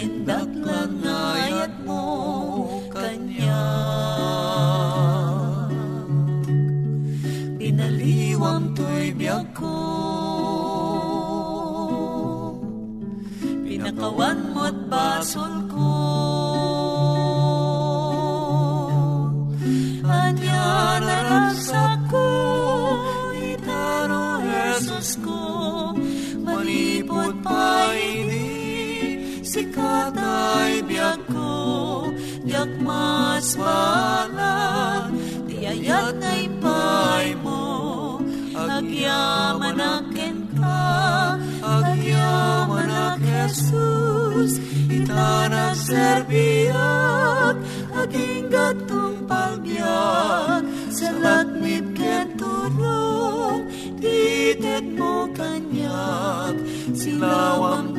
Nindak lang ayat mo Kanya. Pinaliwang to'y biyag ko. Pinakawan mo't basol ko mas balan, di ayat na ipay mo, agyaman akin ka, agyaman ak Jesus, itanak serbiak, aging gatong palbiak, salat mit kenturong, ited mo kanyak, silawang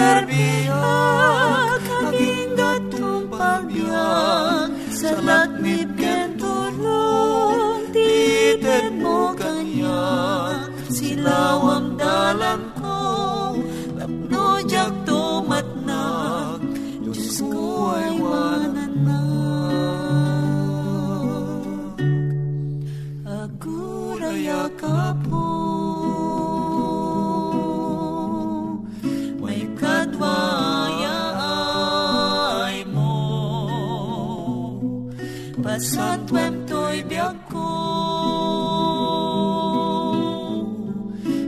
serbiak, aging gatong pagbiak, salat ni tulong, titen mo kanyak, silawang Kasatwem to'y biyag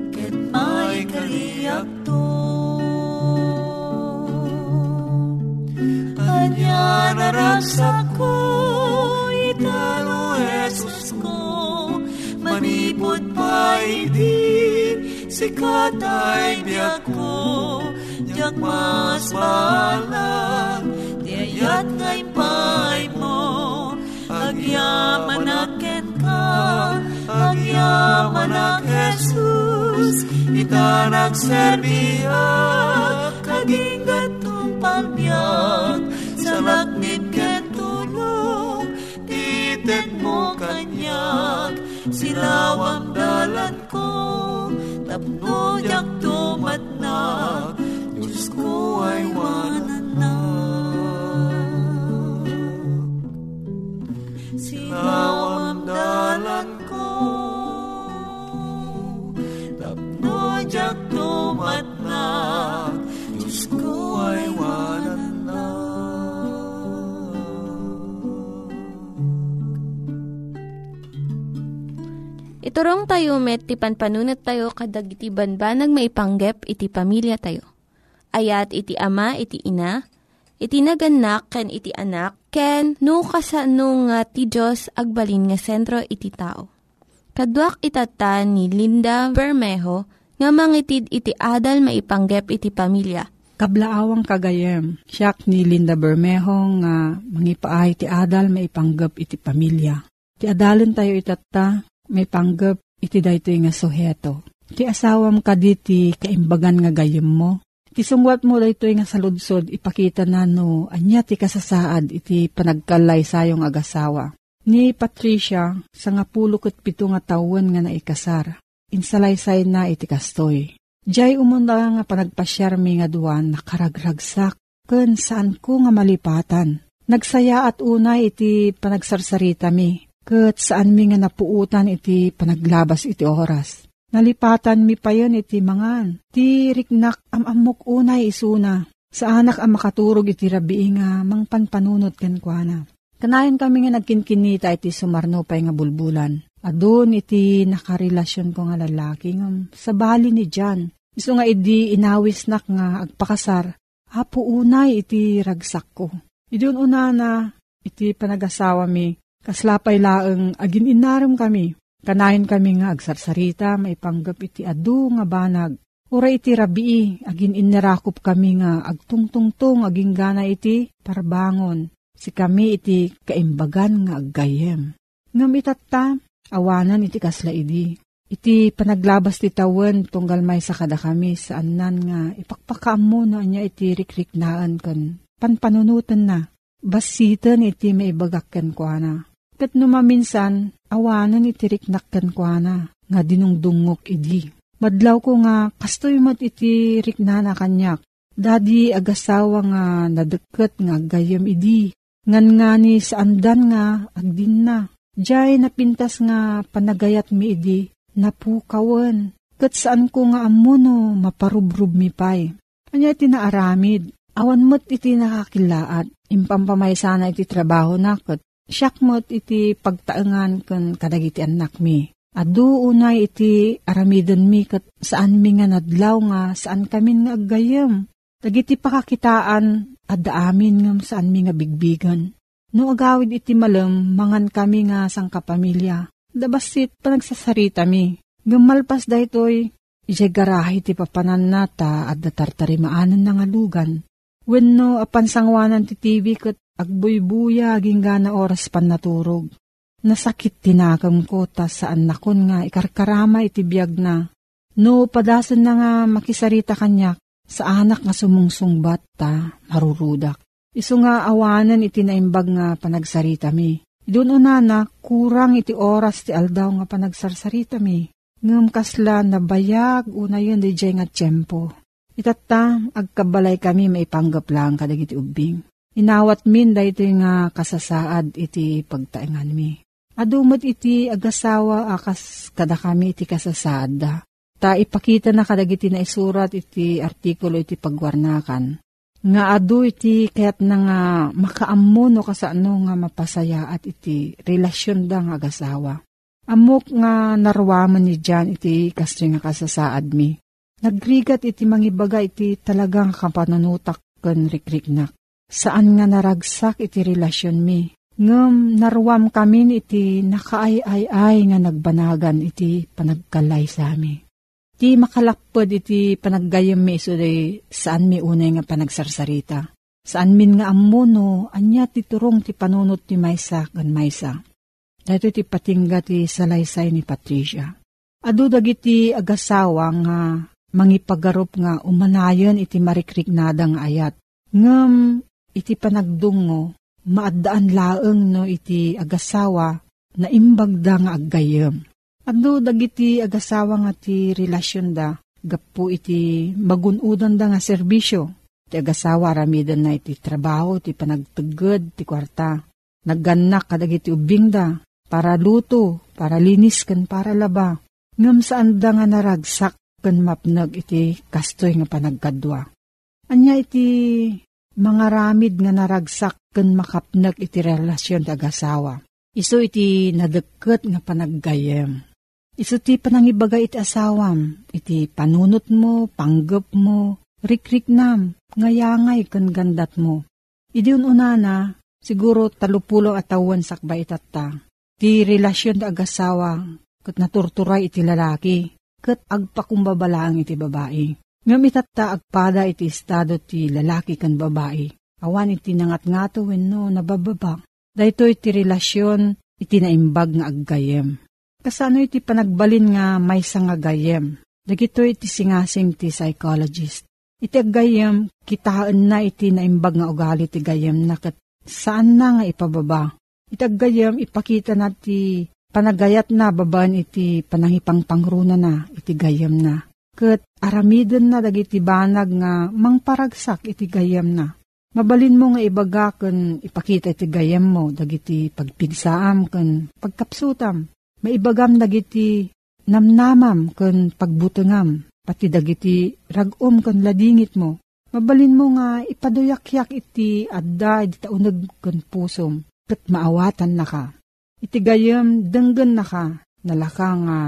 Ket may kaliyak to Anya naragsak ko Italo Jesus ko Manipod pa idi Sikat ay biyag ko Diyak mas balag Diayat ngay pay aken ka Agyaman ak Jesus Ita nagserbiak Kaging gatong pagbiag Sa laknit ken tulong Titet mo kanyak Silawang dalan ko Tapno yak tumat na Diyos ko ay wanan na Silawang dalan ko Tapno ko ay wanan na Iturong tayo met, ti panpanunat tayo kadag iti banbanag maipanggep iti pamilya tayo. Ayat iti ama, iti ina, iti naganak, ken iti anak, ken no kasano nga ti Diyos agbalin nga sentro iti tao. Kaduak itata ni Linda Bermejo nga mangitid iti adal maipanggep iti pamilya. Kablaawang kagayem, siyak ni Linda Bermejo nga mangipaay ti adal maipanggap iti pamilya. Ti adalon tayo itata, may panggap iti daytoy nga suheto. Ti asawam ka diti kaimbagan nga gayem mo. Ti sungwat mo daytoy nga saludsod ipakita na no anya ti kasasaad iti panagkalay sayong agasawa. Ni Patricia sa nga pulo ket pito nga tawen nga naikasar. Insalaysay na iti kastoy. Diyay umunda nga panagpasyarmi nga duwan nakaragragsak ken saan ko nga malipatan. Nagsaya at unay iti panagsarsarita mi ket saan mi nga napuutan iti panaglabas iti oras. Nalipatan mi pa yun iti mangan. Ti riknak amamok unay isuna. Sa anak ang makaturog iti rabi nga mangpanpanunot ken kuana. Kanayon kami nga nagkinkinita iti sumarno pa nga bulbulan. Adun iti nakarelasyon ko nga lalaki nga sa bali ni Jan. Iso nga idi inawis nak nga agpakasar. Apo unay iti ragsak ko. Idun una na iti panagasawa mi Kaslapay laeng agin inaram kami. Kanayon kami nga agsarsarita, may panggap iti adu nga banag. Ura iti rabii, agin inarakop kami nga agtungtungtong aging gana iti parbangon. Si kami iti kaimbagan nga aggayem. Ngam itatta, awanan iti kasla idi. Iti panaglabas ti tawen tunggal may sa kada kami saan nan nga ipakpakaam mo na niya iti rikriknaan kan panpanunutan na. Basitan iti maibagakken ko na. Kat numaminsan, awanan iti riknakkan ko na, nga dinungdungok idi. Madlaw ko nga, kastoy mat iti riknana kanyak. Dadi agasawa nga nadeket nga gayam idi. Ngan nga ni saandan nga agdin na. Diyay napintas nga panagayat mi idi, napukawan. Kat saan ko nga amuno maparubrub mi pay. Anya iti naaramid, awan mo't iti nakakilaat. Impampamay sana iti trabaho na kat Siyakmot iti pagtaengan kan kadagiti anak mi. Adu unay iti aramidon mi kat saan mi nga nadlaw nga saan kami nga aggayam. Dagiti pakakitaan adda amin ngam saan mi nga bigbigan. No agawid iti malam mangan kami nga sang kapamilya. Dabasit panagsasarita mi. Gumalpas daytoy ijay garahe ti papanan nata at datartarimaanan na nga lugan. Wenno apan sangwanan ti TV kat agbuybuya aging gana oras pan naturog. Nasakit tinakam ko ta saan nakon nga ikarkarama iti biyag na. No padasan na nga makisarita kanyak sa anak nga sumungsungbat ta marurudak. Isu nga awanan iti naimbag nga panagsarita mi. Doon una na kurang iti oras ti aldaw nga panagsarsarita mi. Ngam kasla na bayag una yun di nga tiyempo. Itata, agkabalay kami maipanggap lang kadagiti ubing. Inawat min dayto nga kasasaad iti pagtaengan mi. Adumot iti agasawa akas kada kami iti kasasaad da. Ta ipakita na kadagiti na isurat iti artikulo iti pagwarnakan. Nga adu iti kayat na nga makaammo no kasano nga mapasaya at iti relasyon da nga agasawa. Amok nga narwaman ni Jan iti kasto nga kasasaad mi. Nagrigat iti mangibaga iti talagang kapanunutak ken rikriknak. Saan nga naragsak iti relasyon mi. Ngem narwam kami iti nakaay-ay-ay nga nagbanagan iti panagkalay sa mi. Ti makalakpod iti panaggayam mi iso saan mi unay nga panagsarsarita. Saan min nga amuno, anya ti turong ti panunot ti maysa kan maysa. Dito ti patingga ti salaysay ni Patricia. Adu dagiti agasawa nga mangipagarup nga umanayon iti marikrignada nga ayat. Ngem iti panagdungo, maadaan laeng no iti agasawa na imbagda nga aggayem. Ado dagiti agasawa nga ti relasyon da, gapu iti magunudan da nga serbisyo. Ti agasawa ramidan na iti trabaho, ti panagtagod, ti kwarta. Nagganak kadagiti ubing da, para luto, para linis kan para laba. Ngam saan da nga naragsak kan mapnag iti kastoy nga panagkadwa. Anya iti mga ramid nga naragsak kan makapnag iti relasyon ti agasawa. Iso iti nadeket nga panaggayem Isu ti panangibaga iti asawam, iti panunot mo, panggap mo, rikrik nam, ngayangay kan gandat mo. Idi unana, siguro talupulo atawan sakba itata. Ti relasyon da agasawa, kat naturturay iti lalaki, kat agpakumbabalaang iti babae. Ngam itata agpada iti estado ti lalaki kan babae. Awan iti nangat ngato wenno nabababa. Dahito iti relasyon iti naimbag nga aggayem. Kasano iti panagbalin nga may nga gayem. Dagito iti singasing ti psychologist. Iti gayem, kitaan na iti naimbag nga ugali ti gayem na kat saan na nga ipababa. Iti gayem, ipakita na ti panagayat na babaan iti panangipang pangruna na iti gayem na. Kat aramiden na dagiti banag nga mangparagsak iti gayem na. Mabalin mo nga ibaga kan ipakita iti gayem mo, dagiti pagpigsaam kan pagkapsutam maibagam dagiti namnamam ken pagbutengam, pati dagiti ragom ken ladingit mo. Mabalin mo nga ipaduyak-yak iti adda iti taunag ken pusom, ket maawatan na ka. Iti gayam denggen na ka, nalaka nga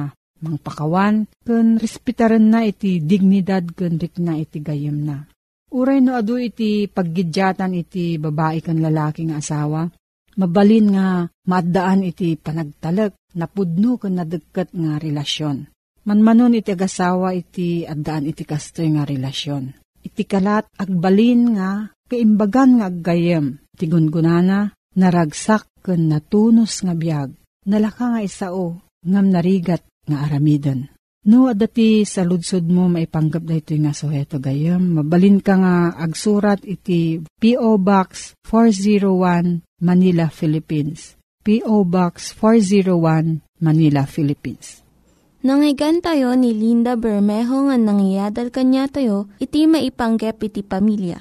mangpakawan, ken respetaren na iti dignidad ken rikna iti gayam na. Uray no adu iti paggidyatan iti babae kan lalaki nga asawa, mabalin nga maadaan iti panagtalek napudno ken nadagket nga relasyon. Manmanon iti agasawa iti addaan iti kastoy nga relasyon. Iti kalat agbalin nga kaimbagan nga aggayem. Iti gungunana naragsak ken natunos nga biag. Nalaka nga isao ngam narigat nga aramiden. No, adati sa ludsod mo maipanggap na ito nga suheto gayam. Mabalin ka nga agsurat iti P.O. Box 401 Manila, Philippines. P.O. Box 401, Manila, Philippines. Nangyigan tayo ni Linda Bermejo nga nangyadal kanya tayo, iti maipanggep iti pamilya.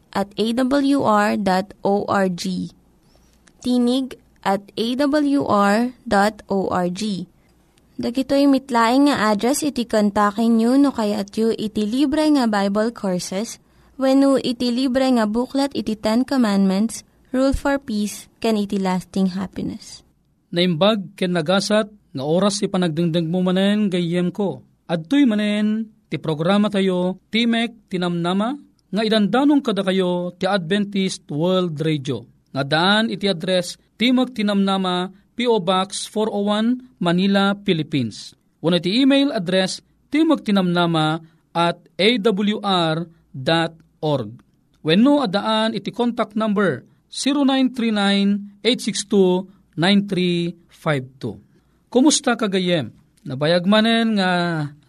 at awr.org. Tinig at awr.org. Dagitoy mitlaing nga address iti kontakin nyo no kayat yu iti libre nga Bible Courses when iti libre nga buklat iti Ten Commandments, Rule for Peace, can iti lasting happiness. Naimbag ken nagasat nga oras ipanagdengdeng mo manen gayem ko. Adtoy manen ti programa tayo Timek Tinamnama nga idandanong kada kayo ti Adventist World Radio. Nga daan iti address Timog Tinamnama P.O. Box 401 Manila, Philippines. Una iti email address timogtinamnama at awr.org. When no adaan iti contact number 0939-862-9352. Kumusta kagayem? Nabayag manen nga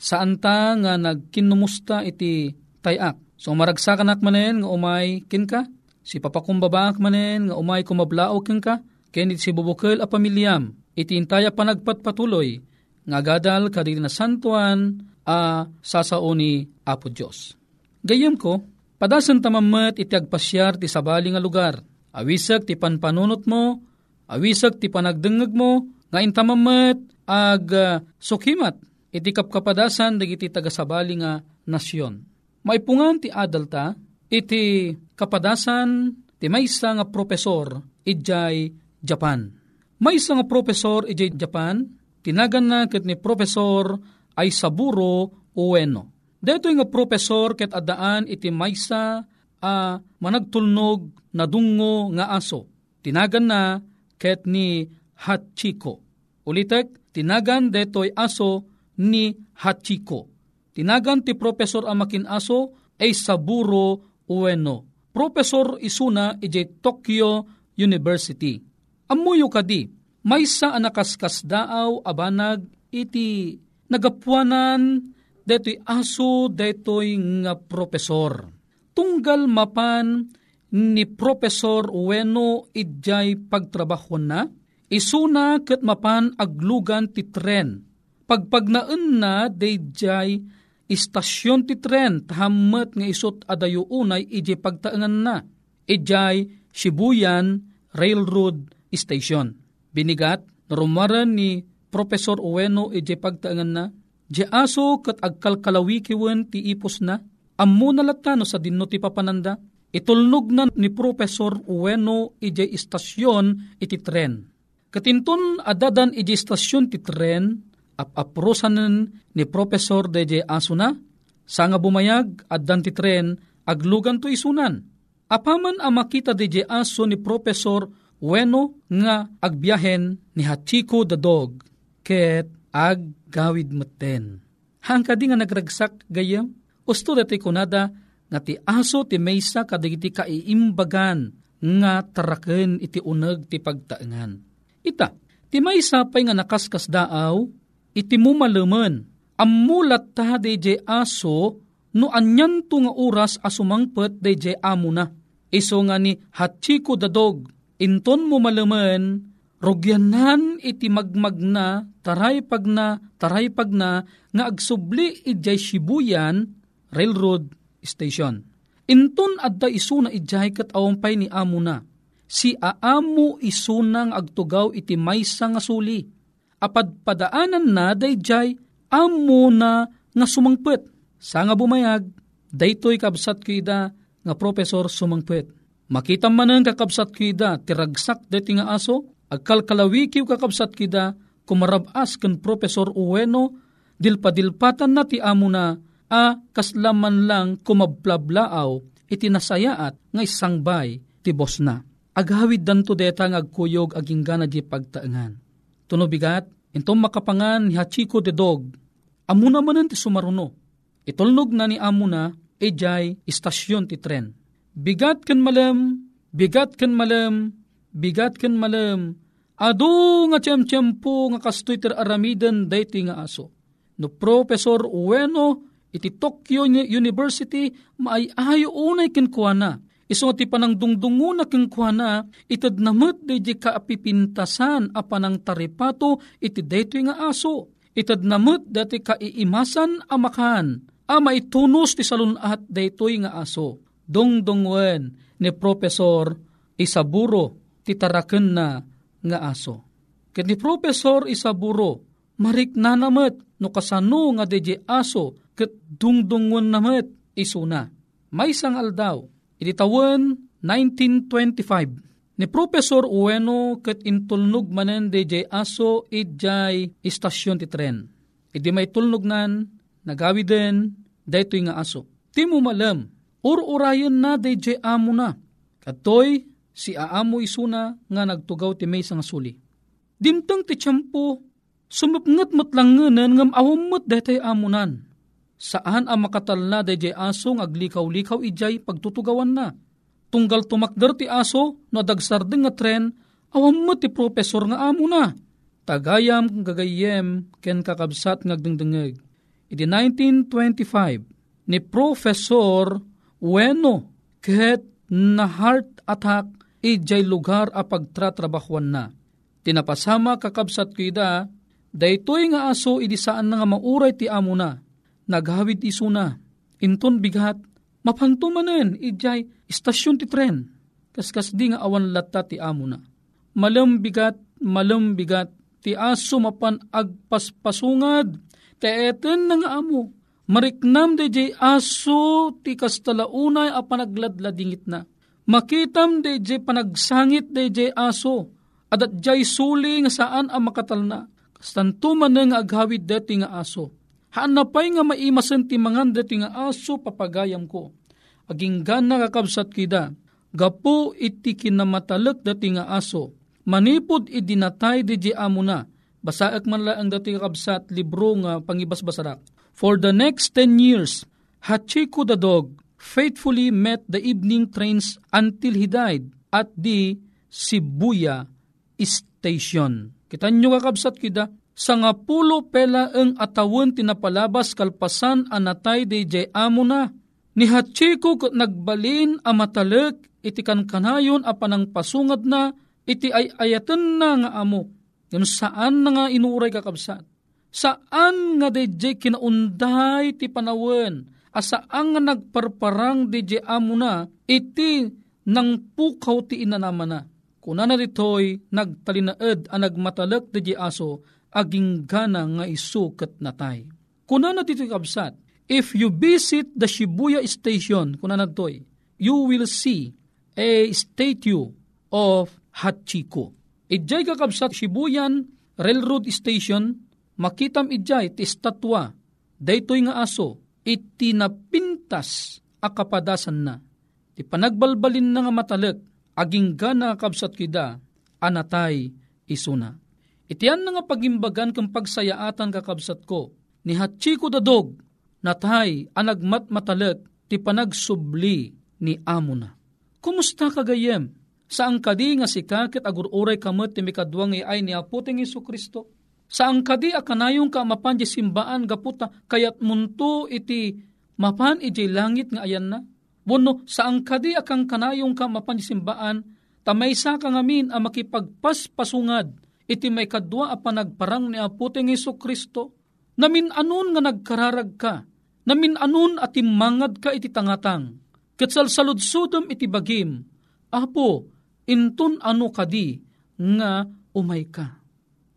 saan ta nga nagkinumusta iti tayak. So maragsakan manen nga umay kin ka? Si papakumbabaak manen nga umay kumablao keng ka, kenit si bubukil a pamilyam, itintaya panagpatpatuloy, nga gadal kadili na santuan a sasaoni Apo Diyos. Gayem ko, padasan tamamat iti agpasyar ti sabali nga lugar, awisag ti panpanunot mo, awisag ti panagdengeg mo, nga intamamat ag uh, sukimat iti kapkapadasan dagiti tagasabali nga nasyon. Maipungan ti adalta, iti kapadasan ti maysa nga profesor ijay Japan. Maysa nga profesor ijay Japan, tinagan na ket ni profesor ay Saburo Ueno. Dito nga profesor ket adaan iti maysa a managtulnog na dungo nga aso. Tinagan na ket ni Hachiko. Ulitek, tinagan detoy aso ni Hachiko. Tinagan ti profesor amakin aso ay Saburo Ueno. Profesor isuna ije Tokyo University. Amuyo kadi, may sa anakaskas daaw abanag iti nagapuanan detoy aso detoy nga profesor. Tunggal mapan ni Profesor Ueno idjay pagtrabaho na, isuna ket mapan aglugan ti tren. Pagpagnaan na dayjay istasyon ti tren tahammet nga isot adayo unay ije pagtaengan na. Ijay Shibuyan Railroad Station. Binigat, narumaran ni Professor Ueno ije pagtaengan na, Di aso kat agkalkalawikiwen ti ipos na, ammo nalatano sa dinno ti papananda, itulnog na ni Professor Ueno ije istasyon iti tren. Katinton adadan ije istasyon ti tren, apaprosanen ni Professor DJ Asuna, sa nga bumayag addan ti tren aglugan to isunan. Apaman ang makita DJ Aso ni Professor Bueno nga agbiyahen ni Hachiko the dog, ket ag gawid maten. Hangka di nga nagragsak gayam, usto dati kunada nga ti aso ti maysa kadagiti kaiimbagan nga taraken iti uneg ti pagtaengan. Ita, ti maysa pay nga nakaskas daaw, iti mo malumen, amulat ta DJ aso no anyan nga oras asumangpet DJ amo na. Iso nga ni Hachiko the dog, inton mo malumen, rogyanan iti magmagna, taray pag na, taray pag na, nga agsubli ijay Shibuyan Railroad Station. Inton adda isuna ijay kat awampay ni amo na. Si aamu isunang agtugaw iti maysa nga suli. Apad padaanan na dayjay amo na nga sumangpet. Sa nga bumayag, daytoy kabsat kida nga profesor sumangpet. Makita man ang kakabsat kida, tiragsak deti nga aso, agkalkalawikiw kakabsat kida, kumarabas ken Profesor Ueno, dilpadilpatan na ti amo na, a kaslaman lang kumablablaaw, iti nasayaat nga isangbay ti bos na. Agawid danto deta nga agkuyog aging gana di pagtaengan. Tunubigat, intong makapangan ni Hachiko de Dog, amo naman ti sumaruno. Itulnog na ni amo na, ejay istasyon ti tren. Bigat ken malam, bigat ken malam, bigat ken malam, adu nga tiyem-tiyempo nga kastoy ter aramiden dayti nga aso. No Professor Ueno iti Tokyo University maayayo unay ken kuana. Iso ti panang dungdungo na ken kuana itad namut deje kaapipintasan a panang taripato iti daytoy nga aso. Itad namut dati kaiimasan amakan a maitunos ti salunat daytoy nga aso dongdongwen ni Profesor Isaburo titaraken na nga aso. Ket ni Profesor Isaburo, marik na namet no kasano nga deje aso ket dungdungon namet isuna. May sang aldaw, iti tawen 1925, ni Profesor Ueno ket intulnog manen deje aso idjay istasyon ti tren. Idi may tulnog nan, nagawi den, daytoy nga aso. Ti mo malam, Ur-urayon na DJ amo na. Katoy si aamo isuna nga nagtugaw ti may nga suli. Dimtang ti tiyampo, sumupngat matlanganan ngam awamot detay amunan. Saan ang makatal na DJ aso aglikaw-likaw ijay pagtutugawan na. Tunggal tumakder ti aso no dagsardeng nga tren, awamot ti profesor nga amo na. Tagayam gagayem ken kakabsat ngagdengdengeg. Iti 1925, ni Professor Bueno, ket na heart attack ijay lugar a pagtratrabahuan na. Tinapasama kakabsat ko ida, daytoy nga aso idi saan nga mauray ti amo na, naghawid iso na, inton bigat, mapantumanen ijay istasyon ti tren, kaskas di nga awan latta ti amo na. Malambigat, malambigat, ti aso mapan agpaspasungad, ti eten nga amo, mariknam de jay aso ti kastalaunay a panagladladingit na. Makitam de jay panagsangit de jay aso, adat jay suli nga saan ang makatalna. Kastanto man nga aghawid deti nga aso. Haan na pa'y nga maimasan ti mangan deti nga aso papagayam ko. Aging gana kakabsat kida, gapo iti kinamatalak dati nga aso, manipod idinatay di di amo na, basaak man lang ang dati kakabsat libro nga pangibasbasarak. For the next ten years, Hachiko the dog faithfully met the evening trains until he died at the Shibuya Station. Kita nyo kakabsat kida, sa nga pulo pela ang atawon tinapalabas kalpasan anatay de jay amo na. Ni Hachiko kat nagbalin a matalek iti kan kanayon a panang pasungad na iti ay ayatan na nga amo. Yung saan na nga inuray kakabsat. Saan nga DJ kinaunday ti panawen, asaan nga nagparparang DJ amo na, iti nang pukaw ti inanaman na. Kuna na ditoy nagtalinaed a nagmatalak DJ aso, aging gana nga isukat natay. Kuna na ditoy kabsat, if you visit the Shibuya station, kuna na ditoy, you will see a statue of Hachiko. Ijay kakabsat Shibuyan Railroad Station, makitam ijay ti estatwa, daytoy nga aso, iti napintas akapadasan na. Ti panagbalbalin na nga matalek, aging gana kabsat kida, anatay isuna. Itiyan na nga pagimbagan kang pagsayaatan kakabsat ko, ni Hachiko dadog, natay anagmat matalek, ti panagsubli ni amo na. Kumusta kagayem? Saan kadi nga si kakit agururay kamot ti mikadwang ay ni aputing Isu Kristo? Saan kadi akanayong ka mapan di simbaan gaputa kayat munto iti mapan iti langit nga ayan na? Wano saan kadi akang kanayong ka mapan di simbaan tamay sa kangamin a makipagpaspasungad iti may kadwa a panagparang ni aputing Isu Kristo? Namin anon nga nagkararag ka? Namin anon at imangad ka iti tangatang? Katsalsaludsudom iti bagim, Apo, inton ano kadi nga umay ka.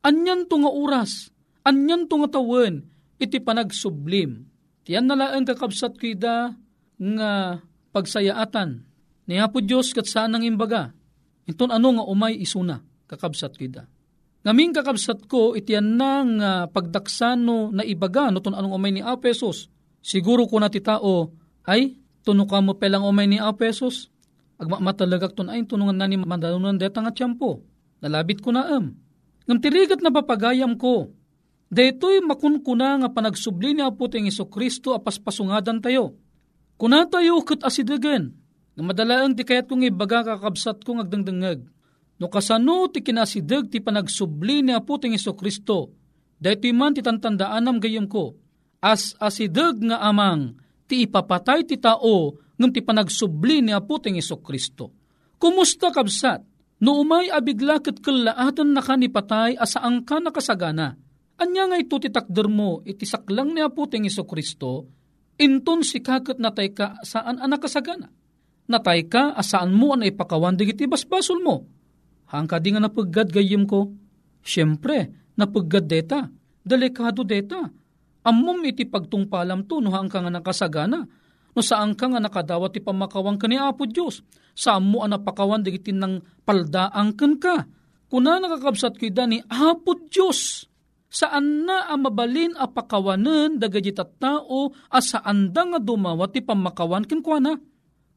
Anyan to nga oras, anyan to nga tawen, iti panagsublim. Tiyan nalaan kakabsat kida nga pagsayaatan. Ni Apo Diyos kat saan ang imbaga. Inton ano nga umay isuna, kakabsat kida. Ngaming kakabsat ko, itiyan na nga pagdaksano na ibaga, no ton anong umay ni Apesos. Siguro ko na ti tao, ay, tuno mo pelang umay ni Apesos, agmamatalaga ton ay tunungan na ni mandalunan deta nga tiyampo. Nalabit ko na am. Ngam tirigat na papagayam ko. Deto'y makunkuna nga panagsubli ni Apo ting Iso Kristo apaspasungadan tayo. Kuna tayo kat asidagan. Nga madalaan ti kayat kong ibaga kakabsat kong agdangdangag. No kasano ti kinasidag ti panagsubli ni Apo ting Iso Kristo. Deto'y man ti tantandaanam gayam ko. As asidag nga amang ti ipapatay ti tao ngam ti panagsubli ni Apo ting Iso Kristo. Kumusta kabsat? No umay abigla ket kalaatan na kanipatay asaang ka nakasagana. Anya nga ito ti takder mo iti saklang ni Apo ting Iso Kristo, inton si kaket natay ka saan ang nakasagana. Natay ka asaan mo ang ipakawan digiti basbasol mo. Hangka di nga napaggad gayim ko. Siyempre, napaggad deta. Delikado deta. Ammom iti pagtungpalam to no hangka nga nakasagana no saan ka nga nakadawat ti pamakawang ka ni Apo Diyos. Saan mo ang napakawan digiti ng paldaang kan ka. Kuna nakakabsat ko ni Apo Diyos. Saan na ang mabalin a pakawanan dagiti tao a saan da nga dumawat ti pamakawan ken kuana.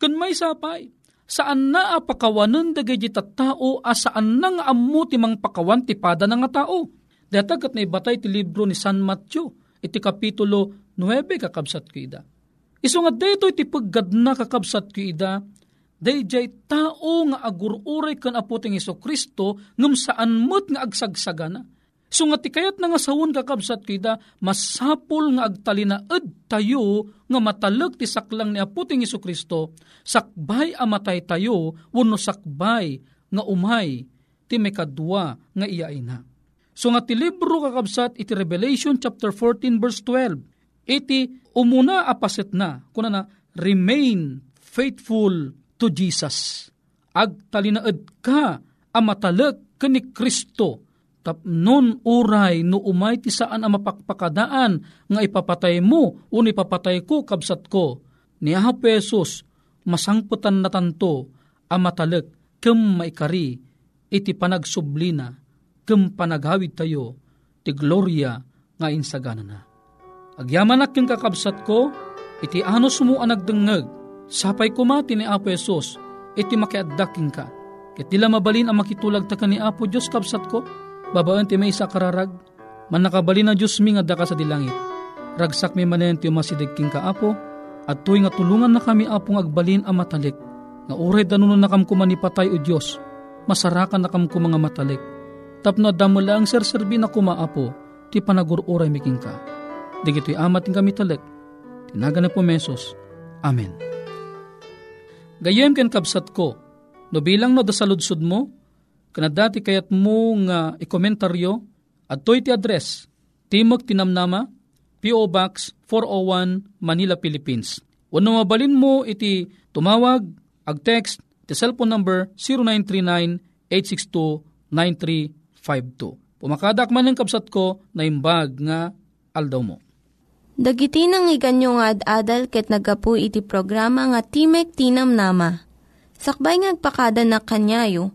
Ken may sapay. Saan na a pakawanan dagiti tao a saan na nga ammo ti pakawan ti pada na tao. Datagat na ibatay ti libro ni San Matthew iti kapitulo 9 kakabsat ko ida. Iso nga dito iti paggad na kakabsat ko ida, dayjay tao nga agururay kan aputing Iso Kristo ngam saan mo't nga agsagsagana. So nga ti kayat na nga sawon kakabsat kita, masapol nga agtalinaed tayo nga matalag ti saklang ni Aputing Iso Kristo, sakbay amatay tayo, wano sakbay nga umay, ti may nga iyaay na. So nga ti libro kakabsat iti Revelation chapter 14 verse 12, iti umuna apaset na, kuna na, remain faithful to Jesus. Agtalinaed ka, amatalag ka ni Kristo, tapnon uray no umay ti saan ang mapakpakadaan nga ipapatay mo o ipapatay ko kabsat ko. Ni aha pesos masangputan na tanto ang matalag kem maikari iti panagsublina kem panaghawid tayo ti gloria nga insagana na. Agyaman akin kakabsat ko iti ano sumu nagdengeg sapay kumati ni Apo Esos iti makiaddaking ka. Ket tila mabalin ang makitulag ta ni Apo Diyos kabsat ko Babaan ti may isa kararag, man nakabali na Diyos mi nga daka sa dilangit. Ragsak mi manen ti masidigking kaapo, at tuy nga tulungan na kami apong agbalin ang matalik, nga uray danunon na kam kumanipatay o Diyos, masarakan na kam mga matalik. Tapno damo lang serserbi na kumaapo, ti panagururay miking ka. Digito'y amat kami talik, tinaga na po mesos. Amen. Gayem ken kabsat ko, no bilang no dasaludsod mo, Kanadati kayat mo nga ikomentaryo at to iti address Timog Tinamnama, P.O. Box 401 Manila, Philippines. Wano mabalin mo iti tumawag, ag-text, ti cellphone number 0939-862-9352. Pumakadak man ng kapsat ko na imbag nga aldaw mo. Dagiti nang iganyo nga ad-adal ket nagapu iti programa nga Timek Tinam Nama. Sakbay ngagpakada na kanyayo,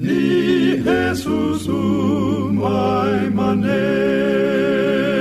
ni Jesús umay manen.